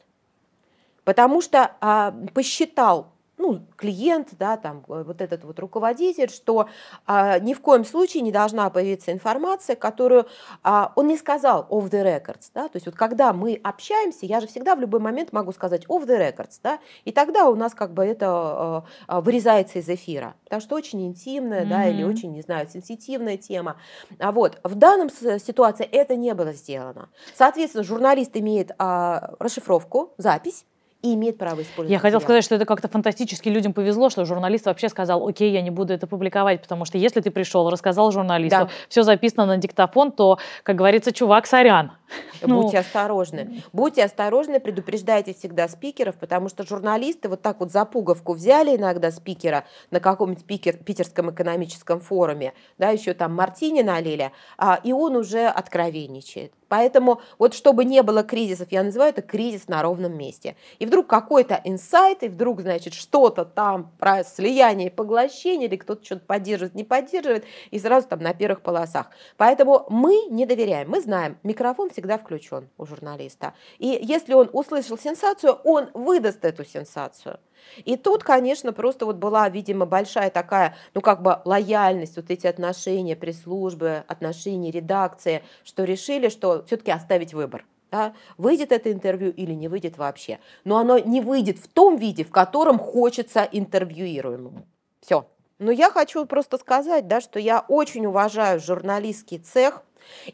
Потому что а, посчитал ну, клиент, да, там, э, вот этот вот руководитель, что а, ни в коем случае не должна появиться информация, которую а, он не сказал off the records, да, то есть вот когда мы общаемся, я же всегда в любой момент могу сказать off the records, да, и тогда у нас как бы это а, вырезается из эфира, потому что очень интимная, mm-hmm. да, или очень, не знаю, сенситивная тема, а вот в данном ситуации это не было сделано. Соответственно, журналист имеет а, расшифровку, запись, и имеет право использовать. Я хотела сказать, что это как-то фантастически людям повезло, что журналист вообще сказал, окей, я не буду это публиковать, потому что если ты пришел, рассказал журналисту, да. все записано на диктофон, то, как говорится, чувак, сорян. Будьте ну. осторожны. Будьте осторожны, предупреждайте всегда спикеров, потому что журналисты вот так вот за пуговку взяли иногда спикера на каком-нибудь пикер, питерском экономическом форуме, да, еще там Мартини налили, а, и он уже откровенничает. Поэтому вот чтобы не было кризисов, я называю это кризис на ровном месте. И вдруг какой-то инсайт, и вдруг, значит, что-то там про слияние и поглощение, или кто-то что-то поддерживает, не поддерживает, и сразу там на первых полосах. Поэтому мы не доверяем, мы знаем, микрофон всегда включен у журналиста. И если он услышал сенсацию, он выдаст эту сенсацию. И тут, конечно, просто вот была, видимо, большая такая, ну, как бы лояльность, вот эти отношения пресс-службы, отношения редакции, что решили, что все-таки оставить выбор. Да? Выйдет это интервью или не выйдет вообще. Но оно не выйдет в том виде, в котором хочется интервьюируемому. Все. Но я хочу просто сказать, да, что я очень уважаю журналистский цех,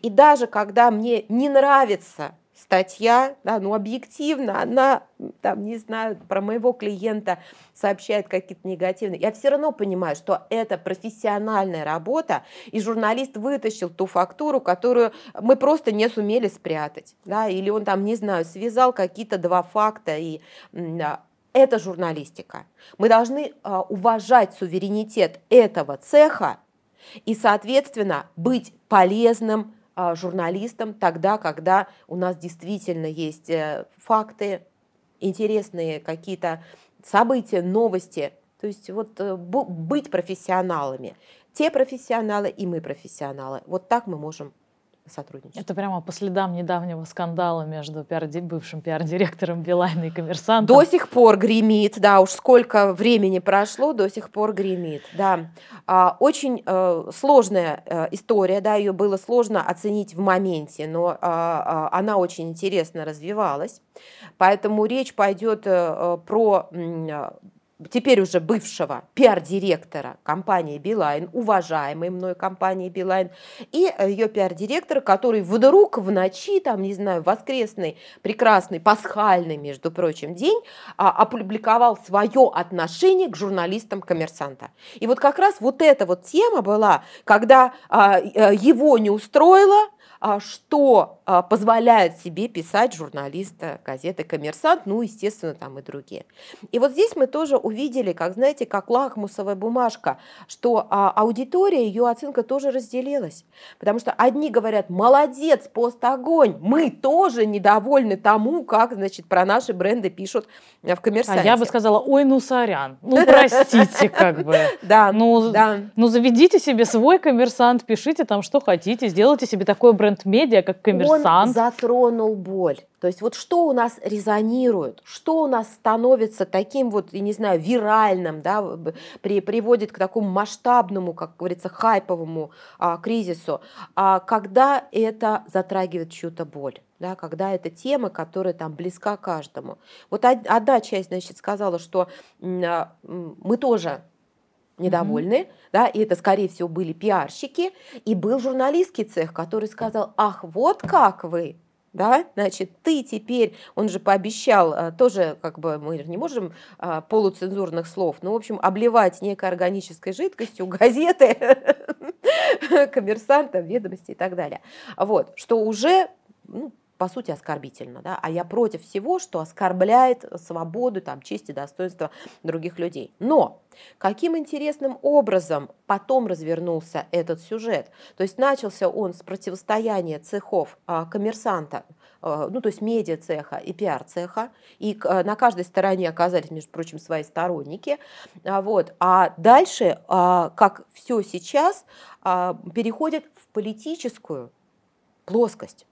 и даже когда мне не нравится статья, да, ну, объективно, она, там, не знаю, про моего клиента сообщает какие-то негативные, я все равно понимаю, что это профессиональная работа, и журналист вытащил ту фактуру, которую мы просто не сумели спрятать, да, или он там, не знаю, связал какие-то два факта, и это журналистика. Мы должны а, уважать суверенитет этого цеха и, соответственно, быть полезным а, журналистом тогда, когда у нас действительно есть э, факты, интересные какие-то события, новости. То есть вот э, быть профессионалами. Те профессионалы и мы профессионалы. Вот так мы можем сотрудничать. Это прямо по следам недавнего скандала между пиар бывшим пиар-директором Билайна и коммерсантом. До сих пор гремит, да, уж сколько времени прошло, до сих пор гремит, да. А, очень э, сложная э, история, да, ее было сложно оценить в моменте, но э, э, она очень интересно развивалась. Поэтому речь пойдет э, про теперь уже бывшего пиар-директора компании Билайн, уважаемой мной компании Билайн, и э, ее пиар-директора, который вдруг в ночи, там, не знаю, воскресный, прекрасный, пасхальный, между прочим, день, а, опубликовал свое отношение к журналистам коммерсанта. И вот как раз вот эта вот тема была, когда а, э, его не устроило, а, что а, позволяет себе писать журналиста газеты «Коммерсант», ну, естественно, там и другие. И вот здесь мы тоже увидели, как, знаете, как лакмусовая бумажка, что а, аудитория, ее оценка тоже разделилась. Потому что одни говорят, молодец, пост огонь, мы тоже недовольны тому, как, значит, про наши бренды пишут в «Коммерсанте». А я бы сказала, ой, ну, сорян, ну, простите, как бы. Да, ну, да. Ну, заведите себе свой «Коммерсант», пишите там, что хотите, сделайте себе такой бренд бренд-медиа, как коммерсант. Он затронул боль. То есть вот что у нас резонирует, что у нас становится таким вот, я не знаю, виральным, да, при, приводит к такому масштабному, как говорится, хайповому а, кризису, а, когда это затрагивает чью-то боль да, когда это тема, которая там близка каждому. Вот одна часть, значит, сказала, что а, мы тоже недовольны, mm-hmm. да, и это, скорее всего, были пиарщики, и был журналистский цех, который сказал, ах, вот как вы, да, значит, ты теперь, он же пообещал, а, тоже, как бы, мы не можем а, полуцензурных слов, ну, в общем, обливать некой органической жидкостью газеты, коммерсанта, ведомости и так далее. Вот, что уже ну, по сути, оскорбительно, да, а я против всего, что оскорбляет свободу, там, честь и достоинство других людей. Но каким интересным образом потом развернулся этот сюжет? То есть начался он с противостояния цехов а, коммерсанта, а, ну, то есть медиа цеха и пиар цеха, и на каждой стороне оказались, между прочим, свои сторонники, а, вот, а дальше, как все сейчас, переходит в политическую плоскость.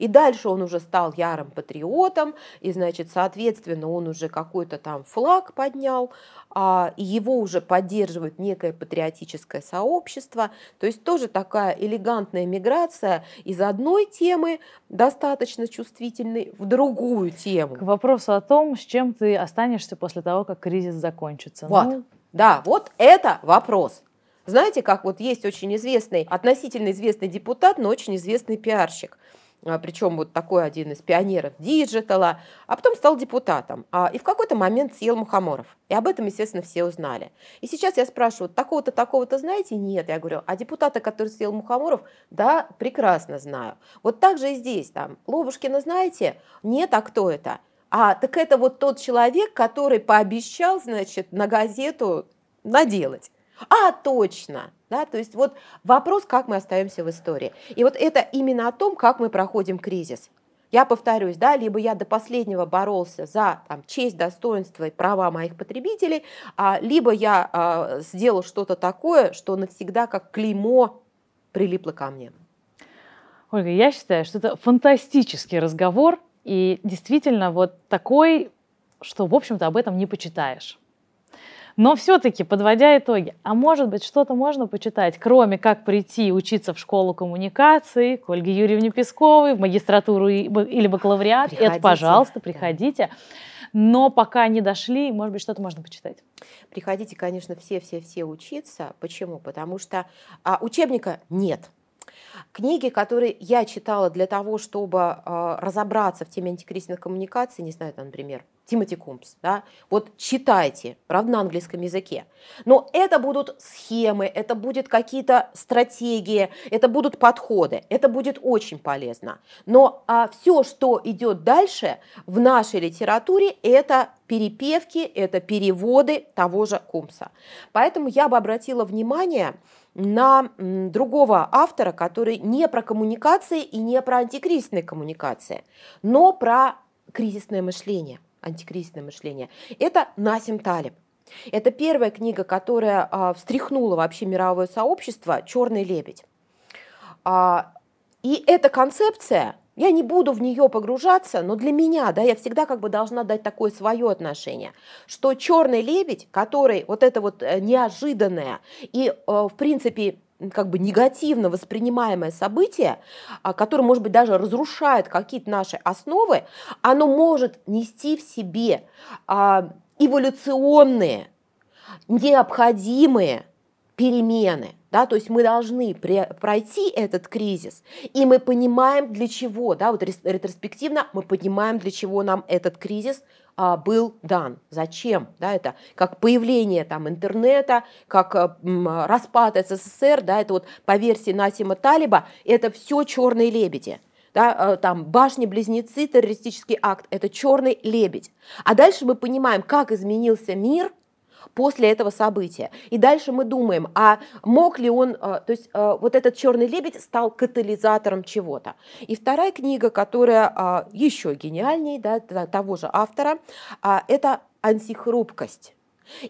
И дальше он уже стал ярым патриотом, и, значит, соответственно, он уже какой-то там флаг поднял, а, и его уже поддерживает некое патриотическое сообщество. То есть тоже такая элегантная миграция из одной темы, достаточно чувствительной, в другую тему. К вопросу о том, с чем ты останешься после того, как кризис закончится. Вот. Ну... Да, вот это вопрос. Знаете, как вот есть очень известный, относительно известный депутат, но очень известный пиарщик – причем вот такой один из пионеров диджитала, а потом стал депутатом. А, и в какой-то момент съел мухоморов. И об этом, естественно, все узнали. И сейчас я спрашиваю, такого-то, такого-то знаете? Нет. Я говорю, а депутата, который съел мухоморов? Да, прекрасно знаю. Вот так же и здесь. Там, Лобушкина знаете? Нет, а кто это? А, так это вот тот человек, который пообещал, значит, на газету наделать. А, точно! Да, то есть вот вопрос, как мы остаемся в истории. И вот это именно о том, как мы проходим кризис. Я повторюсь, да, либо я до последнего боролся за там, честь, достоинство и права моих потребителей, а, либо я а, сделал что-то такое, что навсегда как клеймо прилипло ко мне. Ольга, я считаю, что это фантастический разговор, и действительно вот такой, что, в общем-то, об этом не почитаешь. Но все-таки, подводя итоги, а может быть, что-то можно почитать, кроме как прийти учиться в школу коммуникации к Ольге Юрьевне Песковой, в магистратуру или бакалавриат? Приходите. Это, пожалуйста, приходите. Но пока не дошли, может быть, что-то можно почитать. Приходите, конечно, все-все-все учиться. Почему? Потому что а, учебника нет. Книги, которые я читала для того, чтобы э, разобраться в теме антикризисных коммуникаций, не знаю, там, например, Тимоти Кумпс, да, вот читайте, правда, на английском языке. Но это будут схемы, это будут какие-то стратегии, это будут подходы, это будет очень полезно. Но а, все, что идет дальше в нашей литературе, это перепевки, это переводы того же Кумса. Поэтому я бы обратила внимание на другого автора, который не про коммуникации и не про антикризисные коммуникации, но про кризисное мышление, антикризисное мышление. Это Насим Талиб. Это первая книга, которая а, встряхнула вообще мировое сообщество «Черный лебедь». А, и эта концепция я не буду в нее погружаться, но для меня, да, я всегда как бы должна дать такое свое отношение, что черный лебедь, который вот это вот э, неожиданное и, э, в принципе, как бы негативно воспринимаемое событие, а, которое, может быть, даже разрушает какие-то наши основы, оно может нести в себе а, эволюционные, необходимые перемены. Да, то есть мы должны пройти этот кризис, и мы понимаем, для чего, да, вот ретроспективно мы понимаем, для чего нам этот кризис а, был дан, зачем, да, это как появление там интернета, как а, распад СССР, да, это вот по версии Насима Талиба, это все черные лебеди, да, а, там башни-близнецы, террористический акт, это черный лебедь. А дальше мы понимаем, как изменился мир после этого события. И дальше мы думаем, а мог ли он, э, то есть э, вот этот черный лебедь стал катализатором чего-то. И вторая книга, которая э, еще гениальнее, да, того же автора, это «Антихрупкость».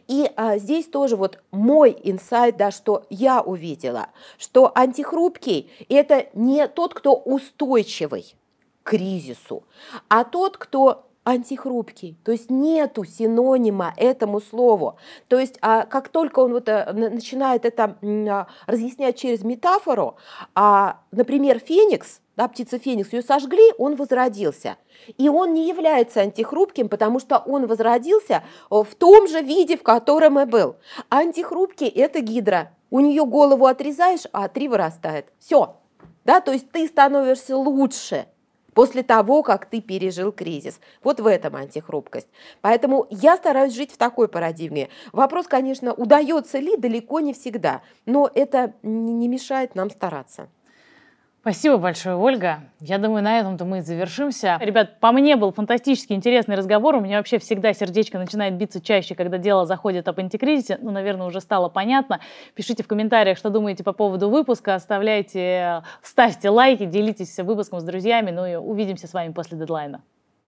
И а, здесь тоже вот мой инсайт, да, что я увидела, что антихрупкий – это не тот, кто устойчивый к кризису, а тот, кто антихрупкий, то есть нету синонима этому слову. То есть а, как только он вот, а, начинает это а, разъяснять через метафору, а, например, феникс, да, птица феникс, ее сожгли, он возродился. И он не является антихрупким, потому что он возродился в том же виде, в котором и был. Антихрупкий – это гидра. У нее голову отрезаешь, а три вырастает. Все. Да, то есть ты становишься лучше – после того, как ты пережил кризис. Вот в этом антихрупкость. Поэтому я стараюсь жить в такой парадигме. Вопрос, конечно, удается ли, далеко не всегда, но это не мешает нам стараться. Спасибо большое, Ольга. Я думаю, на этом-то мы и завершимся. Ребят, по мне был фантастически интересный разговор. У меня вообще всегда сердечко начинает биться чаще, когда дело заходит об антикризисе. Ну, наверное, уже стало понятно. Пишите в комментариях, что думаете по поводу выпуска. Оставляйте, ставьте лайки, делитесь выпуском с друзьями. Ну и увидимся с вами после дедлайна.